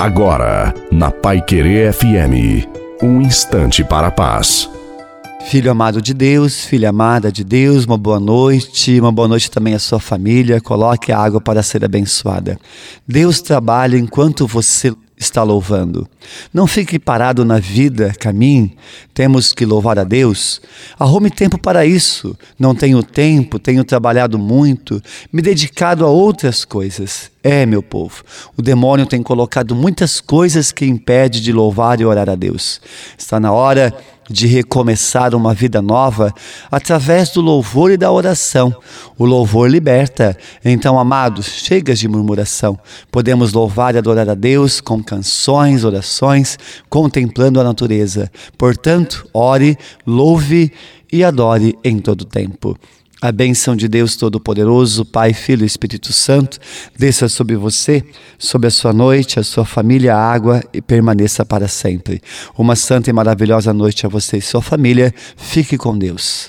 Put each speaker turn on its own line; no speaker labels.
Agora, na Pai Querer FM, um instante para a paz.
Filho amado de Deus, filha amada de Deus, uma boa noite, uma boa noite também à sua família. Coloque a água para ser abençoada. Deus trabalha enquanto você está louvando. Não fique parado na vida, caminhe. Temos que louvar a Deus. Arrume tempo para isso. Não tenho tempo, tenho trabalhado muito, me dedicado a outras coisas. É, meu povo, o demônio tem colocado muitas coisas que impede de louvar e orar a Deus. Está na hora de recomeçar uma vida nova através do louvor e da oração. O louvor liberta. Então, amados, chega de murmuração. Podemos louvar e adorar a Deus com canções, orações, contemplando a natureza. Portanto, ore, louve e adore em todo tempo. A bênção de Deus Todo-Poderoso, Pai, Filho e Espírito Santo, desça sobre você, sobre a sua noite, a sua família, a água e permaneça para sempre. Uma santa e maravilhosa noite a você e sua família. Fique com Deus.